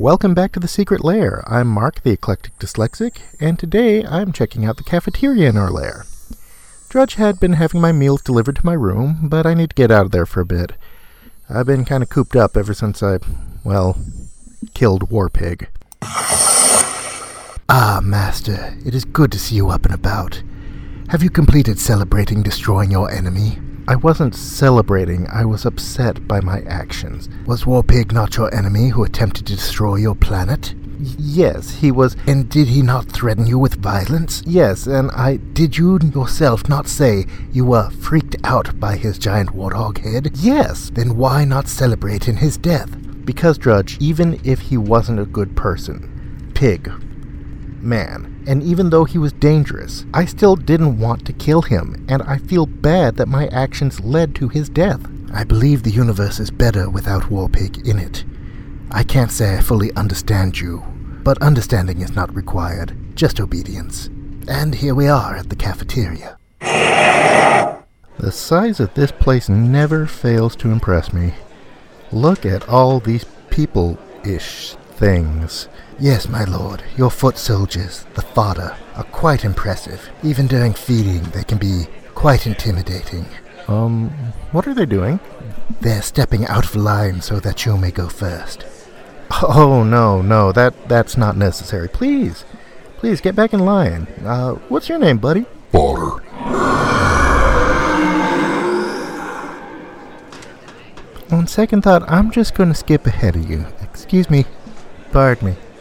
Welcome back to the Secret Lair. I'm Mark, the Eclectic Dyslexic, and today I'm checking out the cafeteria in our lair. Drudge had been having my meals delivered to my room, but I need to get out of there for a bit. I've been kind of cooped up ever since I, well, killed Warpig. Ah, Master, it is good to see you up and about. Have you completed celebrating destroying your enemy? I wasn't celebrating, I was upset by my actions. Was Warpig not your enemy who attempted to destroy your planet? Yes, he was. And did he not threaten you with violence? Yes, and I. Did you yourself not say you were freaked out by his giant warthog head? Yes, then why not celebrate in his death? Because, Drudge, even if he wasn't a good person, pig, man. And even though he was dangerous, I still didn't want to kill him, and I feel bad that my actions led to his death. I believe the universe is better without Warpig in it. I can't say I fully understand you, but understanding is not required, just obedience. And here we are at the cafeteria. The size of this place never fails to impress me. Look at all these people ish things. Yes, my lord, your foot soldiers, the fodder, are quite impressive. Even during feeding, they can be quite intimidating. Um, what are they doing? They're stepping out of line so that you may go first. Oh, no, no, that, that's not necessary. Please, please get back in line. Uh, what's your name, buddy? Fodder. On second thought, I'm just going to skip ahead of you. Excuse me. Pardon me.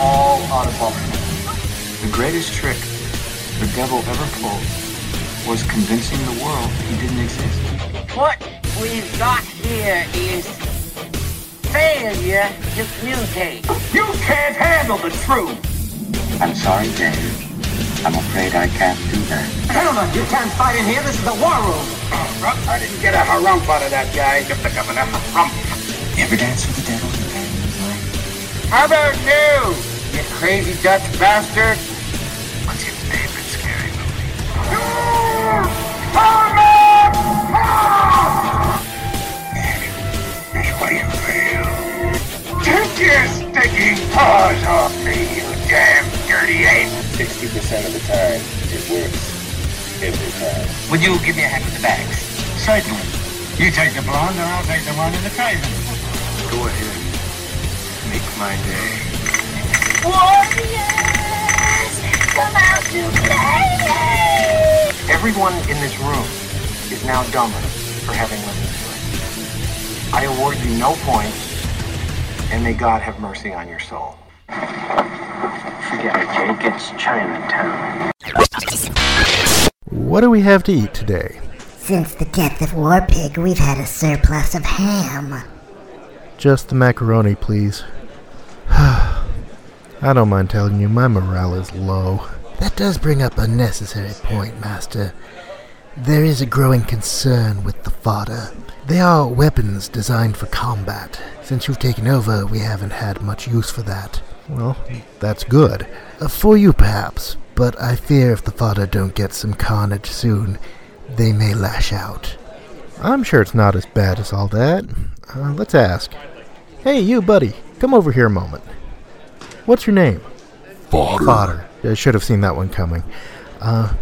All out of bubblegum. The greatest trick the devil ever pulled was convincing the world he didn't exist. What we've got here is failure to communicate. You can't handle the truth. I'm sorry, Dave. I'm afraid I can't do that. Hell no, you can't fight in here. This is the war room. I didn't get a harump out of that guy. Get the governor harump. You ever dance with the devil in paradise? How about you, you crazy Dutch bastard? What's your favorite scary movie? Here's what you feel. Take your stinking paws off me, you damn dirty ape! 60% of the time, it works. Every time. Would you give me a hand with the bags? Certainly. You take the blonde, or I'll take the one in the craven. Go ahead. Make my day. Everyone in this room is now dumber for having listened to it. I award you no points, and may God have mercy on your soul. Forget it, Jake. It's Chinatown. What do we have to eat today? Since the death of Warpig, we've had a surplus of ham. Just the macaroni, please. I don't mind telling you, my morale is low. That does bring up a necessary point, Master. There is a growing concern with the fodder. They are weapons designed for combat. Since you've taken over, we haven't had much use for that. Well, that's good. Uh, for you, perhaps, but I fear if the fodder don't get some carnage soon, they may lash out. I'm sure it's not as bad as all that. Uh, let's ask. Hey, you, buddy, come over here a moment. What's your name? Fodder. Fodder. I should have seen that one coming. Uh,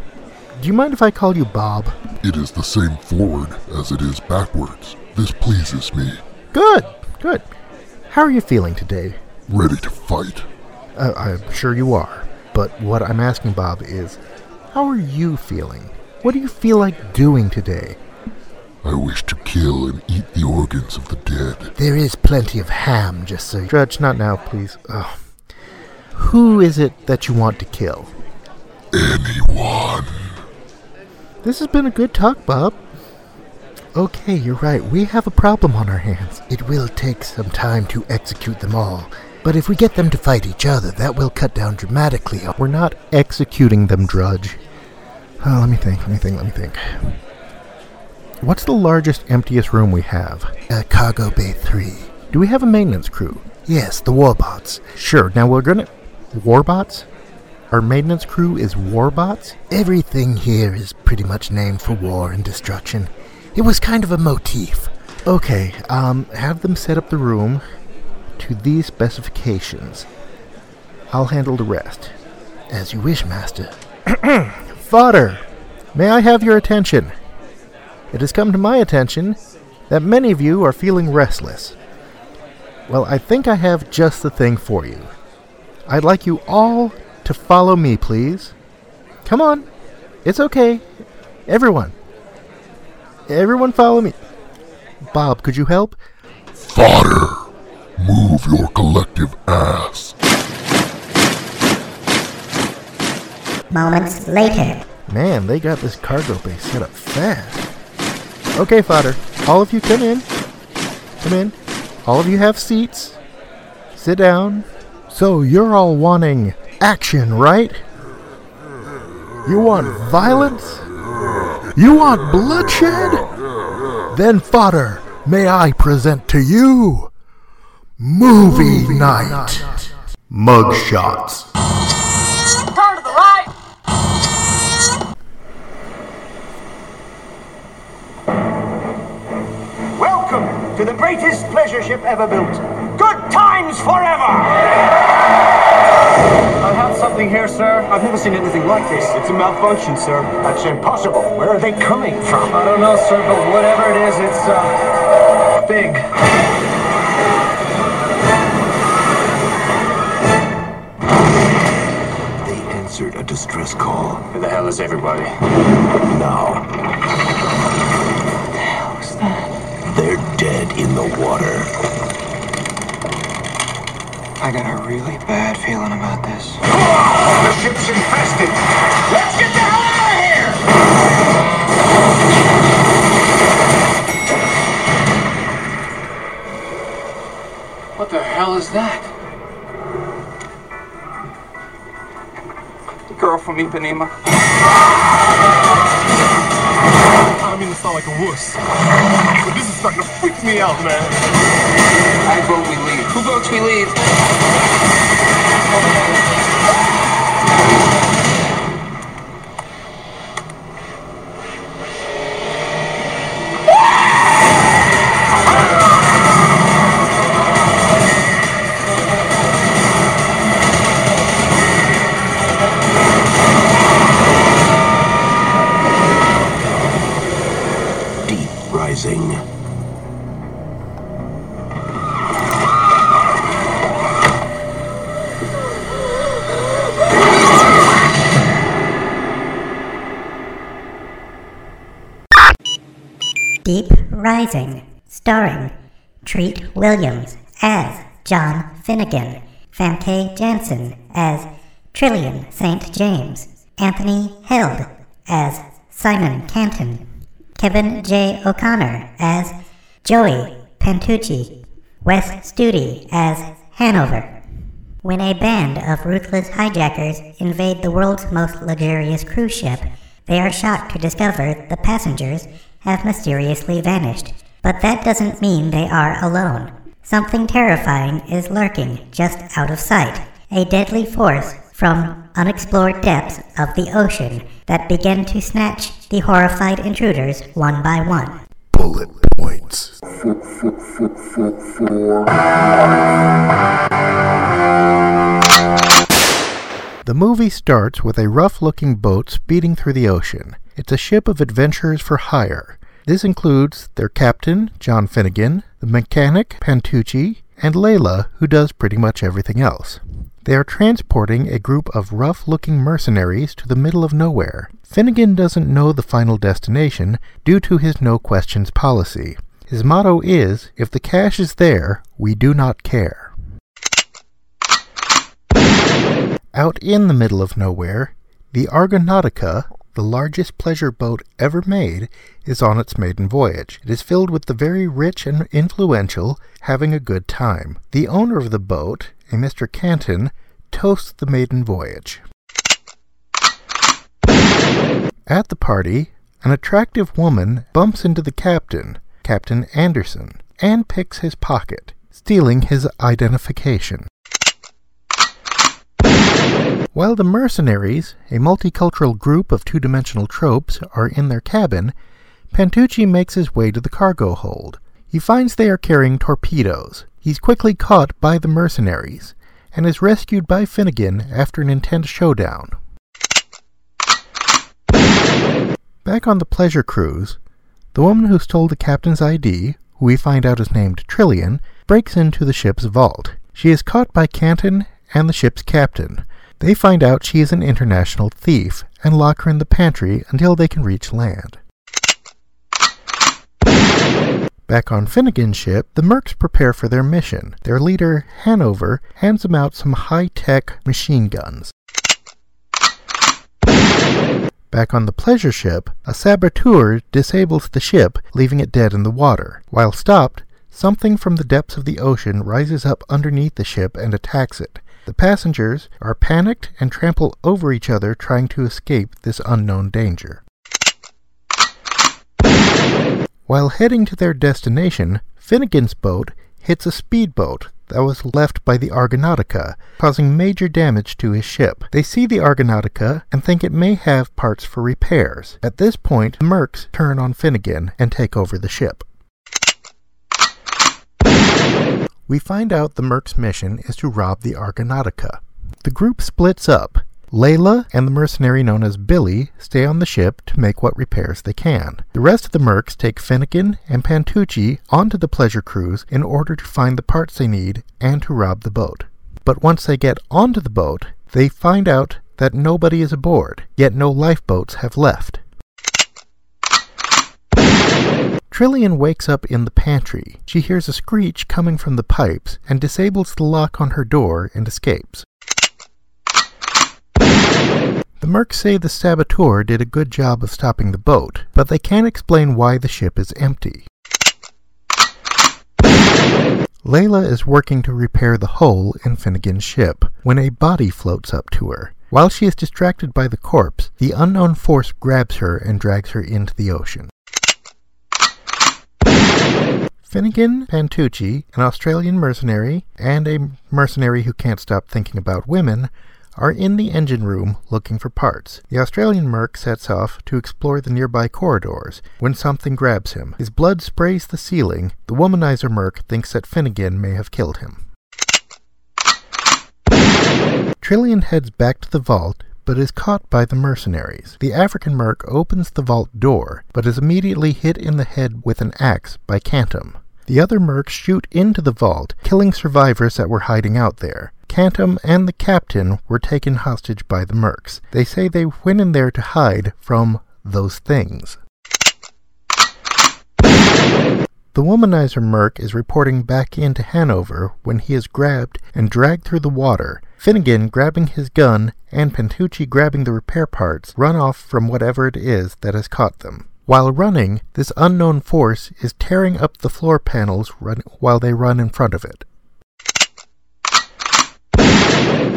do you mind if I call you Bob? It is the same forward as it is backwards. This pleases me. Good, good. How are you feeling today? Ready to fight. Uh, I'm sure you are. But what I'm asking, Bob, is how are you feeling? What do you feel like doing today? I wish to kill and eat the organs of the dead. There is plenty of ham, just so. Drudge, not now, please. Ugh. Who is it that you want to kill? Anyone. This has been a good talk, Bob. Okay, you're right. We have a problem on our hands. It will take some time to execute them all. But if we get them to fight each other, that will cut down dramatically. We're not executing them, Drudge. Oh, let me think, let me think, let me think. What's the largest, emptiest room we have? Uh, Cargo Bay 3. Do we have a maintenance crew? Yes, the Warbots. Sure, now we're gonna. Warbots? Our maintenance crew is Warbots? Everything here is pretty much named for war and destruction. It was kind of a motif. Okay, um, have them set up the room to these specifications. I'll handle the rest. As you wish, Master. Fodder, may I have your attention? It has come to my attention that many of you are feeling restless. Well, I think I have just the thing for you. I'd like you all to follow me, please. Come on. It's okay. Everyone. Everyone follow me. Bob, could you help? Fodder! Move your collective ass. Moments later. Man, they got this cargo bay set up fast. Okay, fodder. All of you come in. Come in. All of you have seats. Sit down. So you're all wanting action, right? You want violence? You want bloodshed? Then, fodder, may I present to you Movie Night. Mugshots. Turn to the right. Welcome to the greatest pleasure ship ever built. Good times forever! I have something here, sir. I've never seen anything like this. It's a malfunction, sir. That's impossible. Where are they coming from? I don't know, sir, but whatever it is, it's, uh, big. They answered a distress call. Where the hell is everybody? Now. What the hell was that? They're dead in the water. I got a really bad feeling about this. The ship's infested. Let's get the hell out of here! What the hell is that? The girl from Ipanema. I don't mean to sound like a wuss, but this is starting to freak me out, man. I vote we leave. Who votes we leave? Rising, starring Treat Williams as John Finnegan, Famke Janssen as Trillian St. James, Anthony Heald as Simon Canton, Kevin J. O'Connor as Joey Pantucci, Wes Studi as Hanover. When a band of ruthless hijackers invade the world's most luxurious cruise ship, they are shocked to discover the passengers have mysteriously vanished. But that doesn't mean they are alone. Something terrifying is lurking just out of sight. A deadly force from unexplored depths of the ocean that begin to snatch the horrified intruders one by one. Bullet points. The movie starts with a rough looking boat speeding through the ocean. It's a ship of adventurers for hire. This includes their captain, John Finnegan, the mechanic, Pantucci, and Layla, who does pretty much everything else. They are transporting a group of rough looking mercenaries to the middle of nowhere. Finnegan doesn't know the final destination due to his no questions policy. His motto is if the cash is there, we do not care. Out in the middle of nowhere, the Argonautica, the largest pleasure boat ever made, is on its maiden voyage. It is filled with the very rich and influential having a good time. The owner of the boat, a Mr. Canton, toasts the maiden voyage. At the party, an attractive woman bumps into the captain, Captain Anderson, and picks his pocket, stealing his identification. While the mercenaries, a multicultural group of two dimensional tropes, are in their cabin, Pantucci makes his way to the cargo hold. He finds they are carrying torpedoes. He's quickly caught by the mercenaries and is rescued by Finnegan after an intense showdown. Back on the pleasure cruise, the woman who stole the captain's ID, who we find out is named Trillian, breaks into the ship's vault. She is caught by Canton and the ship's captain. They find out she is an international thief and lock her in the pantry until they can reach land. Back on Finnegan's ship, the Mercs prepare for their mission. Their leader, Hanover, hands them out some high tech machine guns. Back on the pleasure ship, a saboteur disables the ship, leaving it dead in the water. While stopped, something from the depths of the ocean rises up underneath the ship and attacks it. The passengers are panicked and trample over each other trying to escape this unknown danger. While heading to their destination, Finnegan's boat hits a speedboat that was left by the Argonautica, causing major damage to his ship. They see the Argonautica and think it may have parts for repairs. At this point, the Mercs turn on Finnegan and take over the ship. We find out the Mercs' mission is to rob the Argonautica. The group splits up. Layla and the mercenary known as Billy stay on the ship to make what repairs they can. The rest of the Mercs take Finnegan and Pantucci onto the pleasure cruise in order to find the parts they need and to rob the boat. But once they get onto the boat, they find out that nobody is aboard, yet no lifeboats have left. Trillian wakes up in the pantry. She hears a screech coming from the pipes and disables the lock on her door and escapes. The Mercs say the saboteur did a good job of stopping the boat, but they can't explain why the ship is empty. Layla is working to repair the hole in Finnegan's ship when a body floats up to her. While she is distracted by the corpse, the unknown force grabs her and drags her into the ocean. Finnegan Pantucci, an Australian mercenary, and a mercenary who can't stop thinking about women, are in the engine room looking for parts. The Australian merc sets off to explore the nearby corridors when something grabs him. His blood sprays the ceiling. The womanizer merc thinks that Finnegan may have killed him. Trillian heads back to the vault but is caught by the mercenaries. The African merc opens the vault door, but is immediately hit in the head with an axe by Canton. The other mercs shoot into the vault, killing survivors that were hiding out there. Canton and the captain were taken hostage by the mercs. They say they went in there to hide from those things. The womanizer Merc is reporting back into Hanover when he is grabbed and dragged through the water. Finnegan, grabbing his gun, and Pantucci grabbing the repair parts, run off from whatever it is that has caught them. While running, this unknown force is tearing up the floor panels run- while they run in front of it.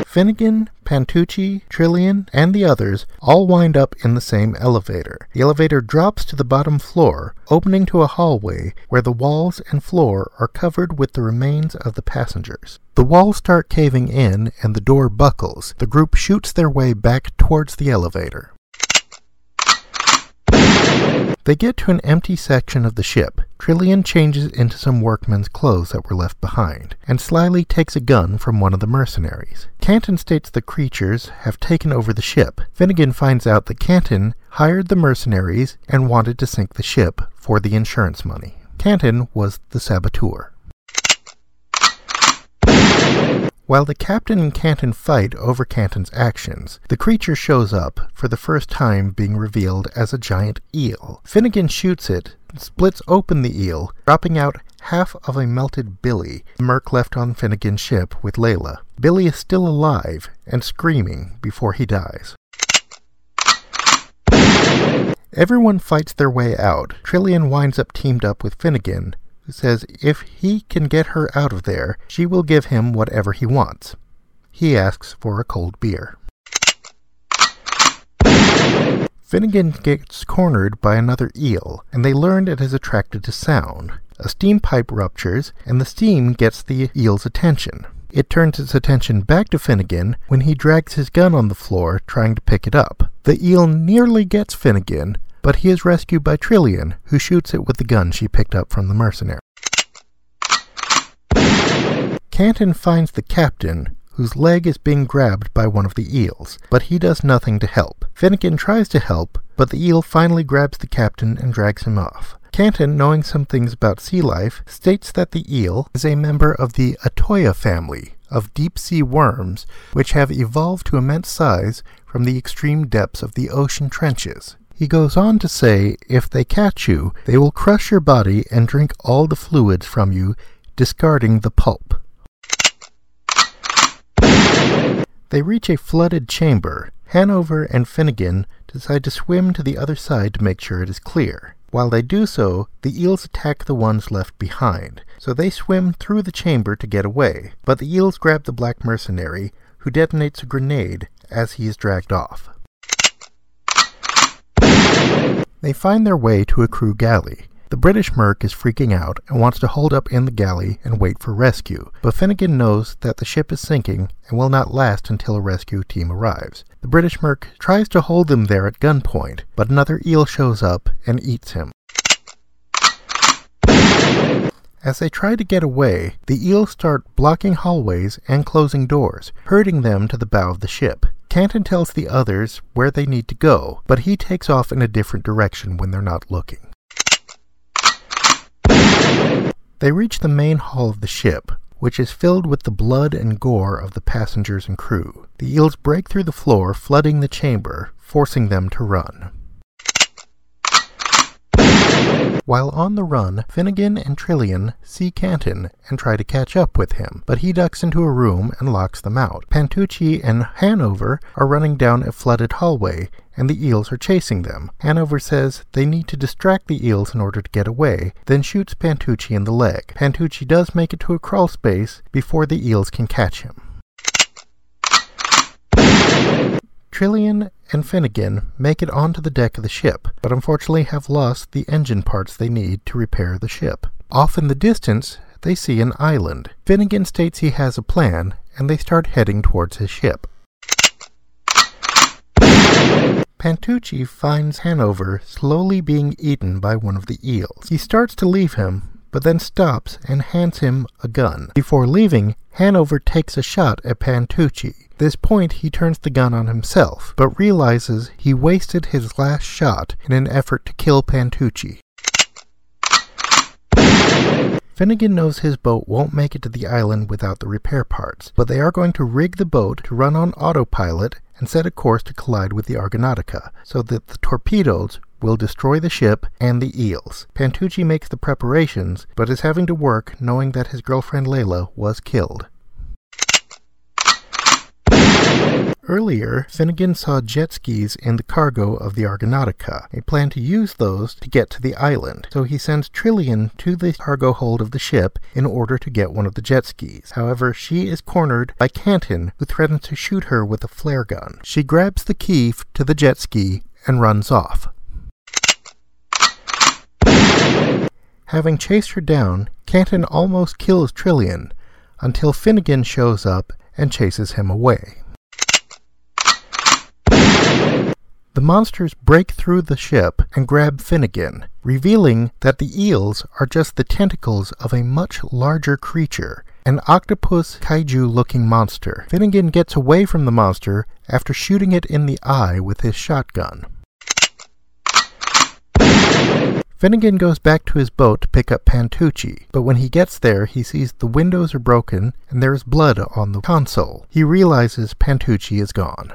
Finnegan, Pantucci, Trillian, and the others all wind up in the same elevator. The elevator drops to the bottom floor, opening to a hallway where the walls and floor are covered with the remains of the passengers. The walls start caving in and the door buckles. The group shoots their way back towards the elevator. They get to an empty section of the ship. Trillian changes into some workman's clothes that were left behind, and slyly takes a gun from one of the mercenaries. Canton states the creatures have taken over the ship. Finnegan finds out that Canton hired the mercenaries and wanted to sink the ship for the insurance money. Canton was the saboteur. While the captain and Canton fight over Canton's actions, the creature shows up, for the first time being revealed as a giant eel. Finnegan shoots it, splits open the eel, dropping out half of a melted Billy, the Merc left on Finnegan's ship with Layla. Billy is still alive and screaming before he dies. Everyone fights their way out. Trillian winds up teamed up with Finnegan, who says if he can get her out of there, she will give him whatever he wants. He asks for a cold beer. Finnegan gets cornered by another eel, and they learn it is attracted to sound. A steam pipe ruptures, and the steam gets the eel's attention. It turns its attention back to Finnegan when he drags his gun on the floor trying to pick it up. The eel nearly gets Finnegan, but he is rescued by Trillian, who shoots it with the gun she picked up from the mercenary. Canton finds the captain, whose leg is being grabbed by one of the eels, but he does nothing to help. Finnegan tries to help, but the eel finally grabs the captain and drags him off. Canton, knowing some things about sea life, states that the eel is a member of the Ottoia family of deep sea worms, which have evolved to immense size from the extreme depths of the ocean trenches. He goes on to say if they catch you, they will crush your body and drink all the fluids from you, discarding the pulp. They reach a flooded chamber. Hanover and Finnegan decide to swim to the other side to make sure it is clear. While they do so, the eels attack the ones left behind, so they swim through the chamber to get away. But the eels grab the black mercenary, who detonates a grenade as he is dragged off. They find their way to a crew galley. The British merc is freaking out and wants to hold up in the galley and wait for rescue, but Finnegan knows that the ship is sinking and will not last until a rescue team arrives. The British merc tries to hold them there at gunpoint, but another eel shows up and eats him. As they try to get away, the eels start blocking hallways and closing doors, herding them to the bow of the ship. Canton tells the others where they need to go, but he takes off in a different direction when they're not looking. They reach the main hall of the ship, which is filled with the blood and gore of the passengers and crew. The eels break through the floor, flooding the chamber, forcing them to run. While on the run, Finnegan and Trillian see Canton and try to catch up with him, but he ducks into a room and locks them out. Pantucci and Hanover are running down a flooded hallway, and the eels are chasing them. Hanover says they need to distract the eels in order to get away, then shoots Pantucci in the leg. Pantucci does make it to a crawl space before the eels can catch him. Trillian and Finnegan make it onto the deck of the ship, but unfortunately have lost the engine parts they need to repair the ship. Off in the distance, they see an island. Finnegan states he has a plan, and they start heading towards his ship. Pantucci finds Hanover slowly being eaten by one of the eels. He starts to leave him, but then stops and hands him a gun. Before leaving, Hanover takes a shot at Pantucci this point, he turns the gun on himself, but realizes he wasted his last shot in an effort to kill Pantucci. Finnegan knows his boat won't make it to the island without the repair parts, but they are going to rig the boat to run on autopilot and set a course to collide with the Argonautica, so that the torpedoes will destroy the ship and the eels. Pantucci makes the preparations, but is having to work knowing that his girlfriend Layla was killed. Earlier, Finnegan saw jet skis in the cargo of the Argonautica. He planned to use those to get to the island, so he sends Trillian to the cargo hold of the ship in order to get one of the jet skis. However, she is cornered by Canton, who threatens to shoot her with a flare gun. She grabs the key to the jet ski and runs off. Having chased her down, Canton almost kills Trillian until Finnegan shows up and chases him away. The monsters break through the ship and grab Finnegan, revealing that the eels are just the tentacles of a much larger creature, an octopus kaiju looking monster. Finnegan gets away from the monster after shooting it in the eye with his shotgun. Finnegan goes back to his boat to pick up Pantucci, but when he gets there, he sees the windows are broken and there is blood on the console. He realizes Pantucci is gone.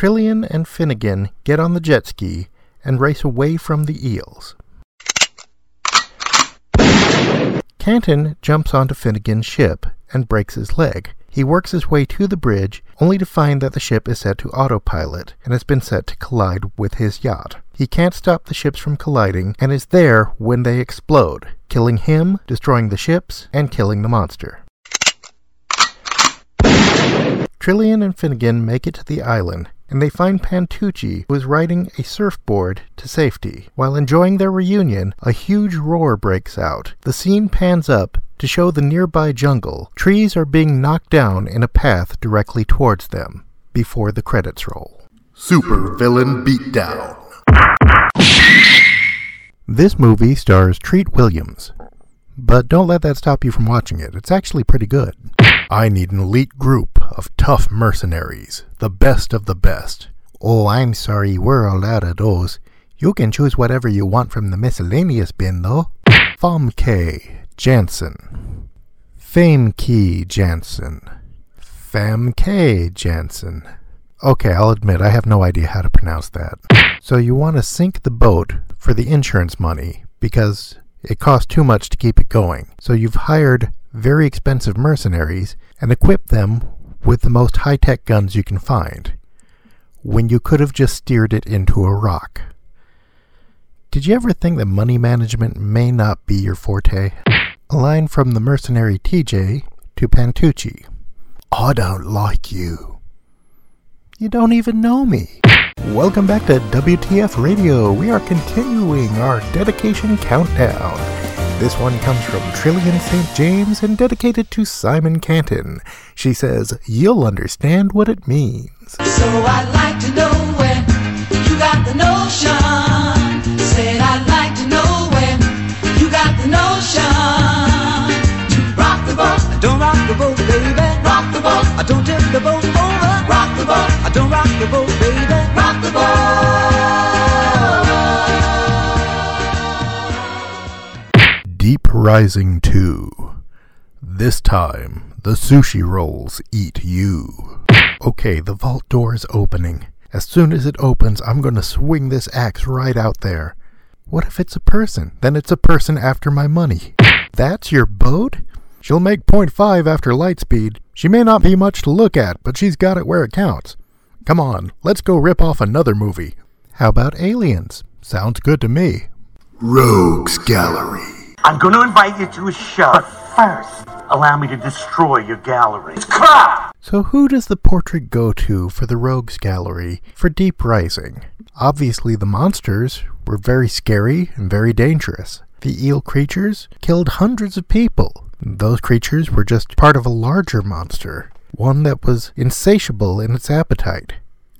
Trillian and Finnegan get on the jet ski and race away from the eels. Canton jumps onto Finnegan's ship and breaks his leg. He works his way to the bridge, only to find that the ship is set to autopilot and has been set to collide with his yacht. He can't stop the ships from colliding and is there when they explode, killing him, destroying the ships, and killing the monster. Trillian and Finnegan make it to the island, and they find Pantucci, who is riding a surfboard to safety. While enjoying their reunion, a huge roar breaks out. The scene pans up to show the nearby jungle. Trees are being knocked down in a path directly towards them, before the credits roll. Super Villain Beatdown. This movie stars Treat Williams. But don't let that stop you from watching it. It's actually pretty good. I need an elite group of tough mercenaries, the best of the best. Oh, I'm sorry, we're all out of those. You can choose whatever you want from the miscellaneous bin, though. Famke Janssen. Famke Janssen. Famke Jansen. Okay, I'll admit I have no idea how to pronounce that. So you want to sink the boat for the insurance money because it costs too much to keep it going. So you've hired very expensive mercenaries and equipped them with the most high tech guns you can find, when you could have just steered it into a rock. Did you ever think that money management may not be your forte? A line from the mercenary TJ to Pantucci. I don't like you. You don't even know me. Welcome back to WTF Radio. We are continuing our dedication countdown. This one comes from Trillian St. James and dedicated to Simon Canton. She says, You'll understand what it means. So I'd like to know when you got the notion. Said I'd like to know when you got the notion. To rock the boat, don't rock the boat, baby. Rock the boat, I don't tip the boat over. Rock the boat, I don't rock the boat, baby. Rising 2. This time, the sushi rolls eat you. Okay, the vault door is opening. As soon as it opens, I'm gonna swing this axe right out there. What if it's a person? Then it's a person after my money. That's your boat? She'll make 0.5 after light speed. She may not be much to look at, but she's got it where it counts. Come on, let's go rip off another movie. How about Aliens? Sounds good to me. Rogues Gallery. I'm going to invite you to a show, but first, allow me to destroy your gallery. Crap! So, who does the portrait go to for the Rogues Gallery for Deep Rising? Obviously, the monsters were very scary and very dangerous. The eel creatures killed hundreds of people. Those creatures were just part of a larger monster, one that was insatiable in its appetite.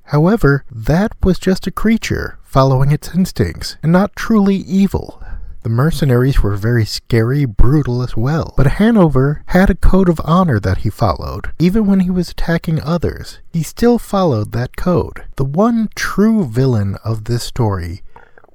However, that was just a creature following its instincts and not truly evil. The mercenaries were very scary, brutal as well. But Hanover had a code of honor that he followed. Even when he was attacking others, he still followed that code. The one true villain of this story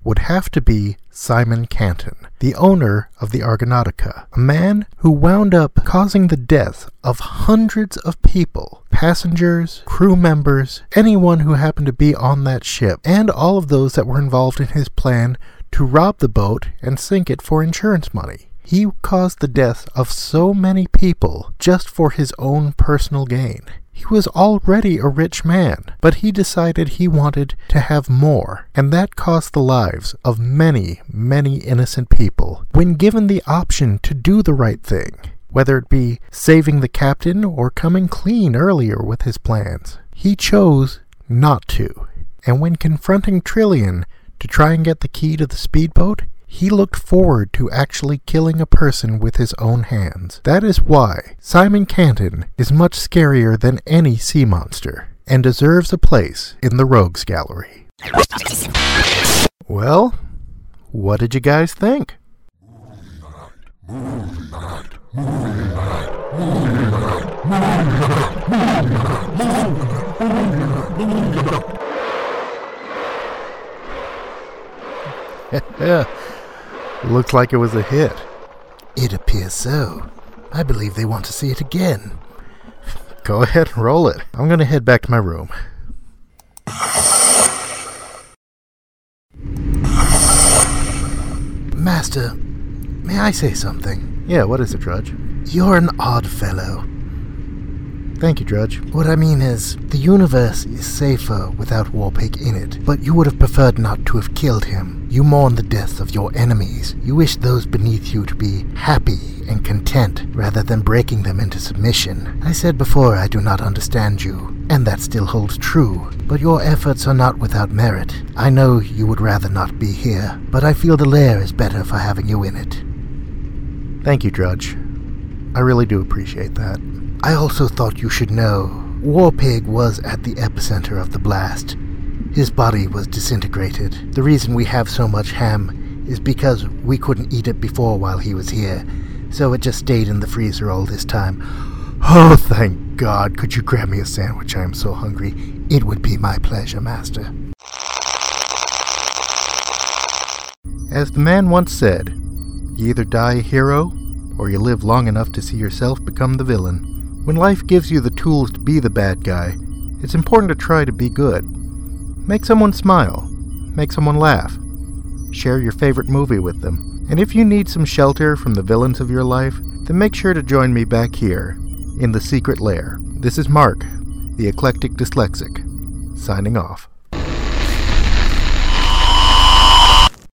would have to be Simon Canton, the owner of the Argonautica, a man who wound up causing the death of hundreds of people passengers, crew members, anyone who happened to be on that ship, and all of those that were involved in his plan to rob the boat and sink it for insurance money. He caused the death of so many people just for his own personal gain. He was already a rich man, but he decided he wanted to have more, and that cost the lives of many, many innocent people when given the option to do the right thing, whether it be saving the captain or coming clean earlier with his plans. He chose not to, and when confronting Trillian to try and get the key to the speedboat, he looked forward to actually killing a person with his own hands. That is why Simon Canton is much scarier than any sea monster and deserves a place in the Rogues Gallery. Well, what did you guys think? Looks like it was a hit. It appears so. I believe they want to see it again. Go ahead and roll it. I'm going to head back to my room. Master, may I say something? Yeah, what is it, Drudge? You're an odd fellow. Thank you, Drudge. What I mean is, the universe is safer without Warpig in it, but you would have preferred not to have killed him. You mourn the death of your enemies. You wish those beneath you to be happy and content rather than breaking them into submission. I said before I do not understand you, and that still holds true, but your efforts are not without merit. I know you would rather not be here, but I feel the lair is better for having you in it. Thank you, Drudge. I really do appreciate that. I also thought you should know Warpig was at the epicenter of the blast. His body was disintegrated. The reason we have so much ham is because we couldn't eat it before while he was here, so it just stayed in the freezer all this time. Oh, thank God. Could you grab me a sandwich? I am so hungry. It would be my pleasure, Master. As the man once said, you either die a hero, or you live long enough to see yourself become the villain. When life gives you the tools to be the bad guy, it's important to try to be good. Make someone smile. Make someone laugh. Share your favorite movie with them. And if you need some shelter from the villains of your life, then make sure to join me back here, in the secret lair. This is Mark, the eclectic dyslexic, signing off.